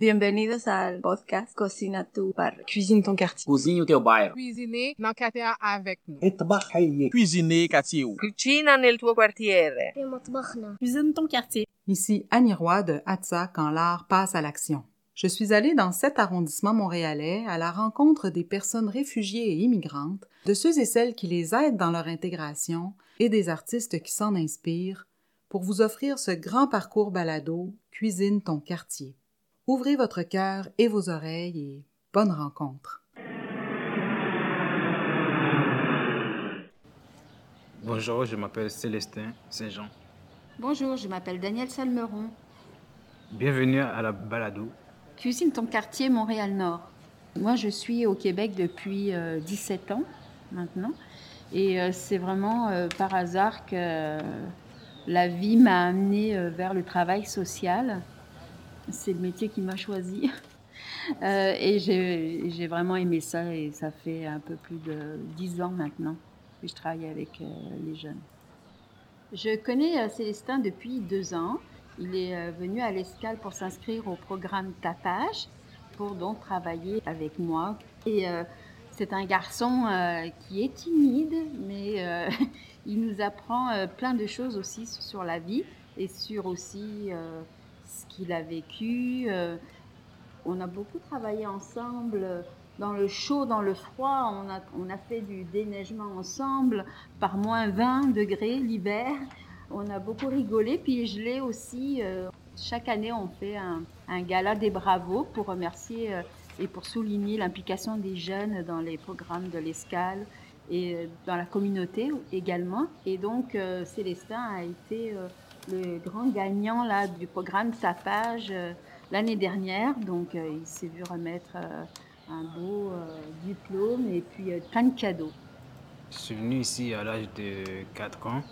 Bienvenidos ao podcast Cocina tu Bar. Cuisine ton quartier. Cozinha o teu bairro. Cuisiner na quartier avec nous. Trabalhar. Cuisiner quartier. Cucina nel tuo quartiere. Cuisine ton quartier. Ici Annie Roy de Hatsa quand l'art passe à l'action. Je suis allée dans cet arrondissement montréalais à la rencontre des personnes réfugiées et immigrantes, de ceux et celles qui les aident dans leur intégration et des artistes qui s'en inspirent pour vous offrir ce grand parcours balado Cuisine ton quartier. Ouvrez votre cœur et vos oreilles et bonne rencontre. Bonjour, je m'appelle Célestin Saint-Jean. Bonjour, je m'appelle Daniel Salmeron. Bienvenue à la balado. Cuisine ton quartier Montréal-Nord. Moi, je suis au Québec depuis euh, 17 ans maintenant. Et euh, c'est vraiment euh, par hasard que euh, la vie m'a amenée euh, vers le travail social. C'est le métier qui m'a choisi. Euh, et j'ai vraiment aimé ça et ça fait un peu plus de 10 ans maintenant que je travaille avec euh, les jeunes. Je connais euh, Célestin depuis deux ans. Il est venu à l'Escale pour s'inscrire au programme Tapage, pour donc travailler avec moi. Et c'est un garçon qui est timide, mais il nous apprend plein de choses aussi sur la vie et sur aussi ce qu'il a vécu. Euh, on a beaucoup travaillé ensemble dans le chaud, dans le froid. On a, on a fait du déneigement ensemble par moins 20 degrés l'hiver. On a beaucoup rigolé. Puis je l'ai aussi. euh, chaque année, on fait un, gala des bravos pour remercier euh, et pour souligner l'implication des jeunes dans les programmes de l'escale et dans la communauté également. Et donc, Célestin a été le grand gagnant là, du programme Sapage euh, l'année dernière. Donc, euh, il s'est vu remettre euh, un beau diplôme et puis plein de cadeaux. Je suis venu ici à l'âge de 4 ans.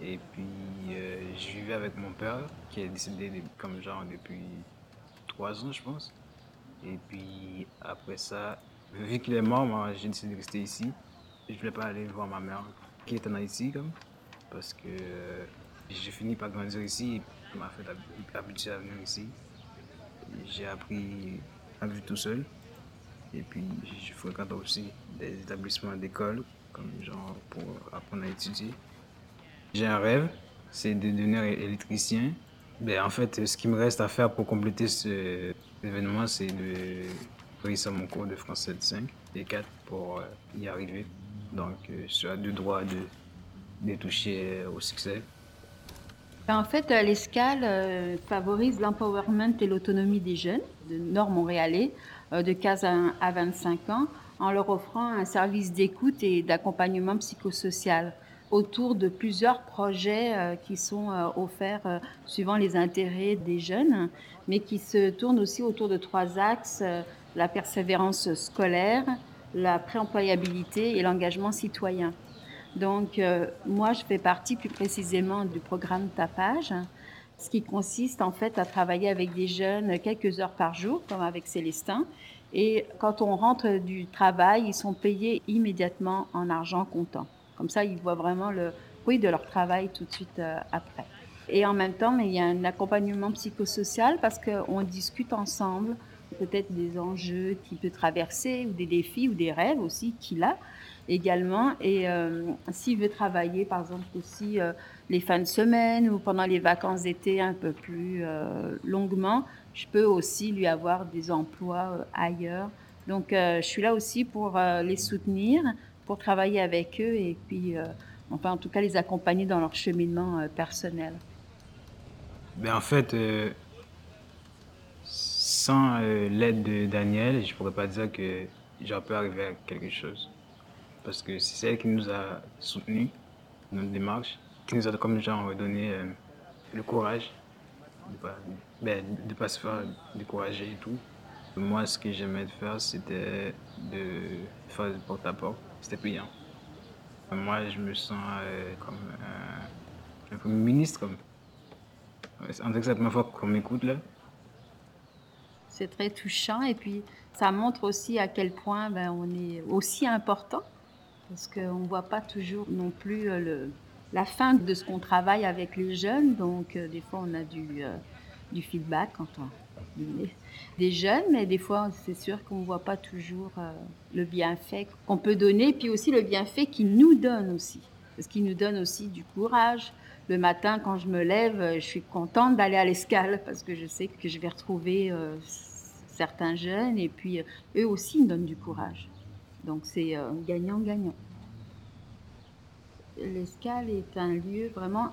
Et puis, je vivais avec mon père, qui est décédé comme genre depuis 3 ans, je pense. Et puis, après ça, vu qu'il est mort, moi, j'ai décidé de rester ici. Je voulais pas aller voir ma mère, qui est en Haïti, comme, parce que j'ai fini par grandir ici, puis m'a fait hab- habituer à venir ici. J'ai appris à vivre tout seul. Et puis, je fréquente aussi des établissements d'école, comme genre pour apprendre à étudier. J'ai un rêve, c'est de devenir électricien. Ben, en fait, ce qui me reste à faire pour compléter ce événement, c'est de réussir mon cours de français de 5 et 4 pour euh, y arriver. Donc, euh, je suis à deux droits de, de toucher euh, au succès. Ben, En fait, euh, l'escale euh, favorise l'empowerment et l'autonomie des jeunes de Nord-Montréalais euh, de 15 à à 25 ans en leur offrant un service d'écoute et d'accompagnement psychosocial autour de plusieurs projets qui sont offerts suivant les intérêts des jeunes, mais qui se tournent aussi autour de trois axes, la persévérance scolaire, la préemployabilité et l'engagement citoyen. Donc, euh, moi, je fais partie plus précisément du programme Tapage, ce qui consiste en fait à travailler avec des jeunes quelques heures par jour, comme avec Célestin. Et quand on rentre du travail, ils sont payés immédiatement en argent comptant. Comme ça, ils voient vraiment le fruit de leur travail tout de suite euh, après. Et en même temps, il y a un accompagnement psychosocial parce qu'on discute ensemble peut-être des enjeux qu'il peut traverser ou des défis ou des rêves aussi qu'il a également. Et euh, s'il veut travailler, par exemple, aussi euh, les fins de semaine ou pendant les vacances d'été un peu plus euh, longuement, je peux aussi lui avoir des emplois ailleurs. Donc, je suis là aussi pour les soutenir, pour travailler avec eux et puis, enfin, en tout cas, les accompagner dans leur cheminement personnel. Ben, en fait, sans l'aide de Daniel, je pourrais pas dire que j'aurais pu arriver à quelque chose. Parce que c'est elle qui nous a soutenus dans notre démarche, qui nous a comme genre donné euh, le courage de pas, ben, pas se faire décourager et tout. Moi, ce que j'aimais faire, c'était de faire du porte-à-porte. C'était payant. Moi, je me sens euh, comme un, peu ministre. Comme. Que c'est la première fois qu'on m'écoute là. C'est très touchant et puis ça montre aussi à quel point ben, on est aussi important parce qu'on ne voit pas toujours non plus euh, la fin de ce qu'on travaille avec les jeunes. Donc, euh, des fois, on a du, euh, feedback quand on, des jeunes, mais des fois, c'est sûr qu'on ne voit pas toujours le bienfait qu'on peut donner, puis aussi le bienfait qu'il nous donne aussi. Parce qu'il nous donne aussi du courage. Le matin, quand je me lève, je suis contente d'aller à l'escale parce que je sais que je vais retrouver certains jeunes et puis eux aussi me donnent du courage. Donc c'est gagnant-gagnant. L'escale est un lieu vraiment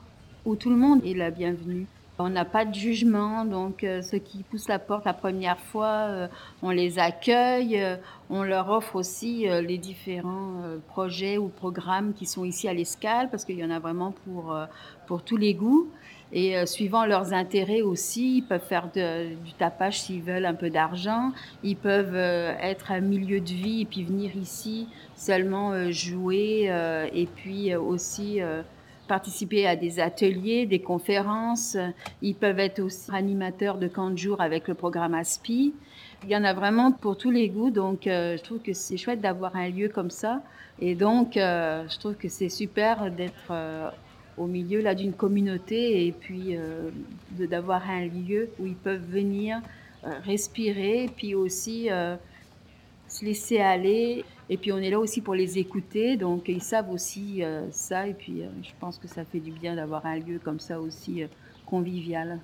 où tout le monde est la bienvenue. On n'a pas de jugement, donc euh, ceux qui poussent la porte la première fois, euh, on les accueille, euh, on leur offre aussi les différents projets ou programmes qui sont ici à l'Escale, parce qu'il y en a vraiment pour, pour tous les goûts. Et suivant leurs intérêts aussi, ils peuvent faire du tapage s'ils veulent un peu d'argent, ils peuvent être un milieu de vie et puis venir ici seulement jouer et puis aussi participer à des ateliers, des conférences. Ils peuvent être aussi animateurs de camps de jour avec le programme ASPI. Il y en a vraiment pour tous les goûts, donc euh, je trouve que c'est chouette d'avoir un lieu comme ça. Et donc, euh, je trouve que c'est super d'être euh, au milieu là d'une communauté et puis d'avoir un lieu où ils peuvent venir respirer, puis aussi se laisser aller et puis on est là aussi pour les écouter, donc ils savent aussi euh, ça. Et puis euh, je pense que ça fait du bien d'avoir un lieu comme ça aussi euh, convivial.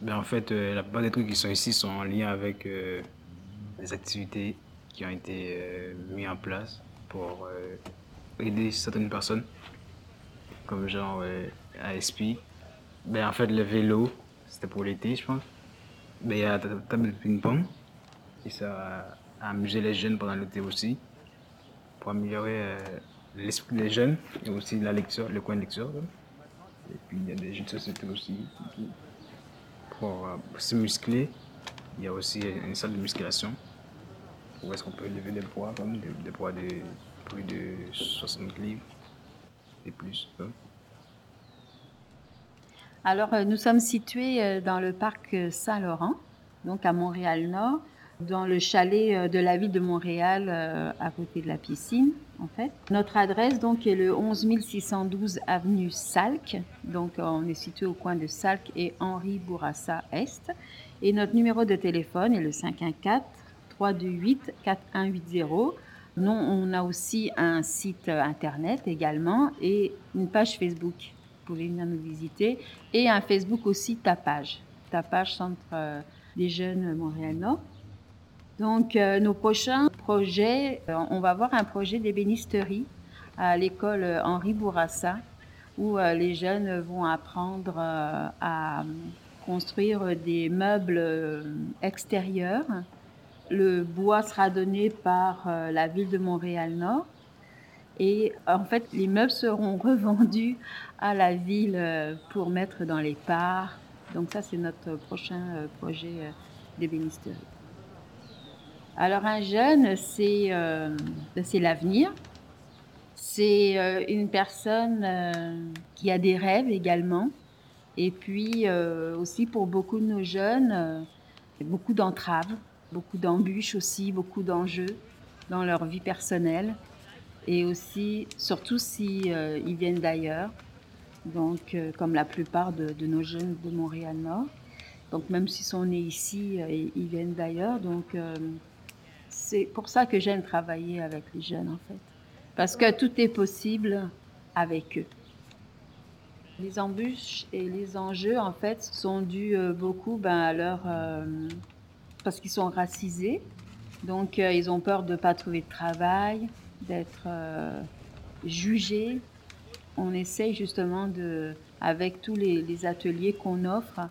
Ben, en fait, la plupart des trucs qui sont ici sont en lien avec les activités qui ont été mises en place pour aider certaines personnes, comme genre ASP. Ben, en fait, le vélo, c'était pour l'été, je pense. Ben, il y a la table de ping-pong, et ça amuser les jeunes pendant l'été aussi, pour améliorer euh, l'esprit des jeunes et aussi la lecture, le coin de lecture. Et puis il y a des jeux de société aussi. Pour euh, se muscler, il y a aussi une salle de musculation où est-ce qu'on peut lever des poids, comme des, poids de plus de 60 livres et plus. Alors, euh, nous sommes situés dans le parc Saint-Laurent, donc à Montréal-Nord dans le chalet euh, de la ville de Montréal, euh, à côté de la piscine, en fait. Notre adresse, donc, est le 11 612 avenue Salk. Donc, on est situé au coin de Salk et Henri Bourassa Est. Et notre numéro de téléphone est le 514 328 4180. On a aussi un site euh, internet également et une page Facebook. Vous pouvez venir nous visiter. Et un Facebook aussi, Tapage. Tapage Centre des Jeunes Montréal-Nord. Donc, euh, nos prochains projets, euh, on va avoir un projet d'ébénisterie à l'école Henri Bourassa, où euh, les jeunes vont apprendre à construire des meubles extérieurs. Le bois sera donné par la ville de Montréal-Nord. Et en fait, les meubles seront revendus à la ville pour mettre dans les parcs. Donc ça, c'est notre prochain projet d'ébénisterie. Alors un jeune, c'est euh, l'avenir. C'est euh, une personne euh, qui a des rêves également. Et puis aussi pour beaucoup de nos jeunes, beaucoup d'entraves, beaucoup d'embûches aussi, beaucoup d'enjeux dans leur vie personnelle. Et aussi, surtout si ils viennent d'ailleurs, donc comme la plupart de, nos jeunes de Montréal-Nord. Donc même s'ils sont nés ici, ils viennent d'ailleurs. Donc c'est pour ça que j'aime travailler avec les jeunes, en fait. Parce que tout est possible avec eux. Les embûches et les enjeux, en fait, sont dus euh, beaucoup ben, à leur... Euh, parce qu'ils sont racisés. Donc, euh, ils ont peur de ne pas trouver de travail, d'être jugés. On essaye justement, de, avec tous les, ateliers qu'on offre,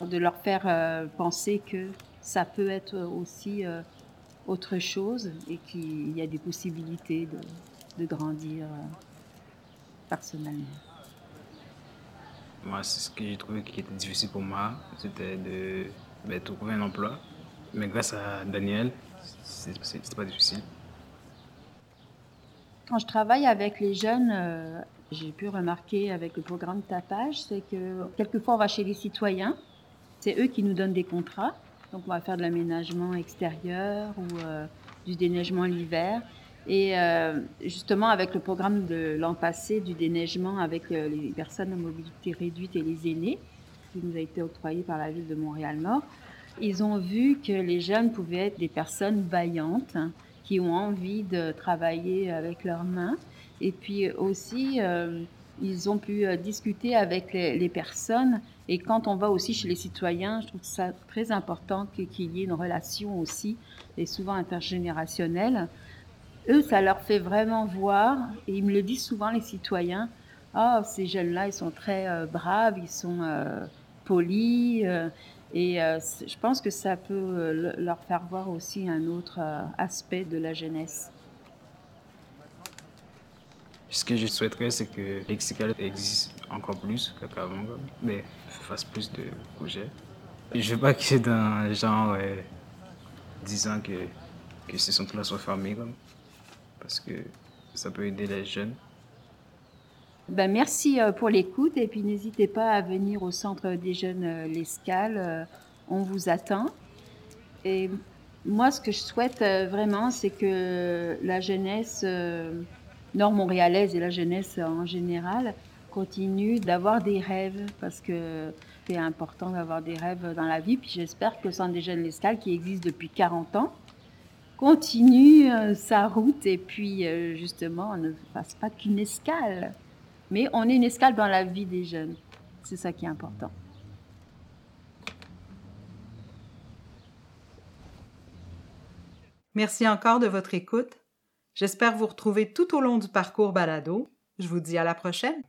de leur faire penser que ça peut être aussi autre chose et qu'il y a des possibilités de, de grandir euh, personnellement. Moi, c'est ce que j'ai trouvé qui était difficile pour moi, c'était de trouver un emploi. Mais grâce à Daniel, c'est pas difficile. Quand je travaille avec les jeunes, euh, j'ai pu remarquer avec le programme Tapage, c'est que quelquefois on va chez les citoyens, c'est eux qui nous donnent des contrats. Donc on va faire de l'aménagement extérieur ou euh, du déneigement l'hiver. Et euh, justement, avec le programme de l'an passé du déneigement avec les personnes à mobilité réduite et les aînés, qui nous a été octroyé par la ville de Montréal-Nord. Ils ont vu que les jeunes pouvaient être des personnes vaillantes hein, qui ont envie de travailler avec leurs mains. Et puis aussi, euh, ils ont pu euh, discuter avec les, personnes. Et quand on va aussi chez les citoyens, je trouve ça très important qu'il y ait une relation aussi, et souvent intergénérationnelle. Eux, ça leur fait vraiment voir, et ils me le disent souvent, les citoyens, ah, ces jeunes-là, ils sont très euh, braves, ils sont polis. Et euh, je pense que ça peut euh, leur faire voir aussi un autre euh, aspect de la jeunesse. Ce que je souhaiterais, c'est que Lexical existe encore plus qu'avant, mais fasse plus de projets. Je veux pas y ait dans genre disant que, que ce sont classes fermées, parce que ça peut aider les jeunes. Ben, merci euh, pour l'écoute et puis n'hésitez pas à venir au Centre des jeunes euh, L'Escale. Euh, on vous attend. Et moi, ce que je souhaite vraiment, c'est que la jeunesse nord-montréalaise et la jeunesse en général continue d'avoir des rêves parce que c'est important d'avoir des rêves dans la vie. Puis j'espère que le Centre des jeunes L'Escale, qui existe depuis 40 ans, continue sa route et puis justement, on ne fasse pas qu'une escale. Mais on est une escale dans la vie des jeunes. C'est ça qui est important. Merci encore de votre écoute. J'espère vous retrouver tout au long du parcours balado. Je vous dis à la prochaine.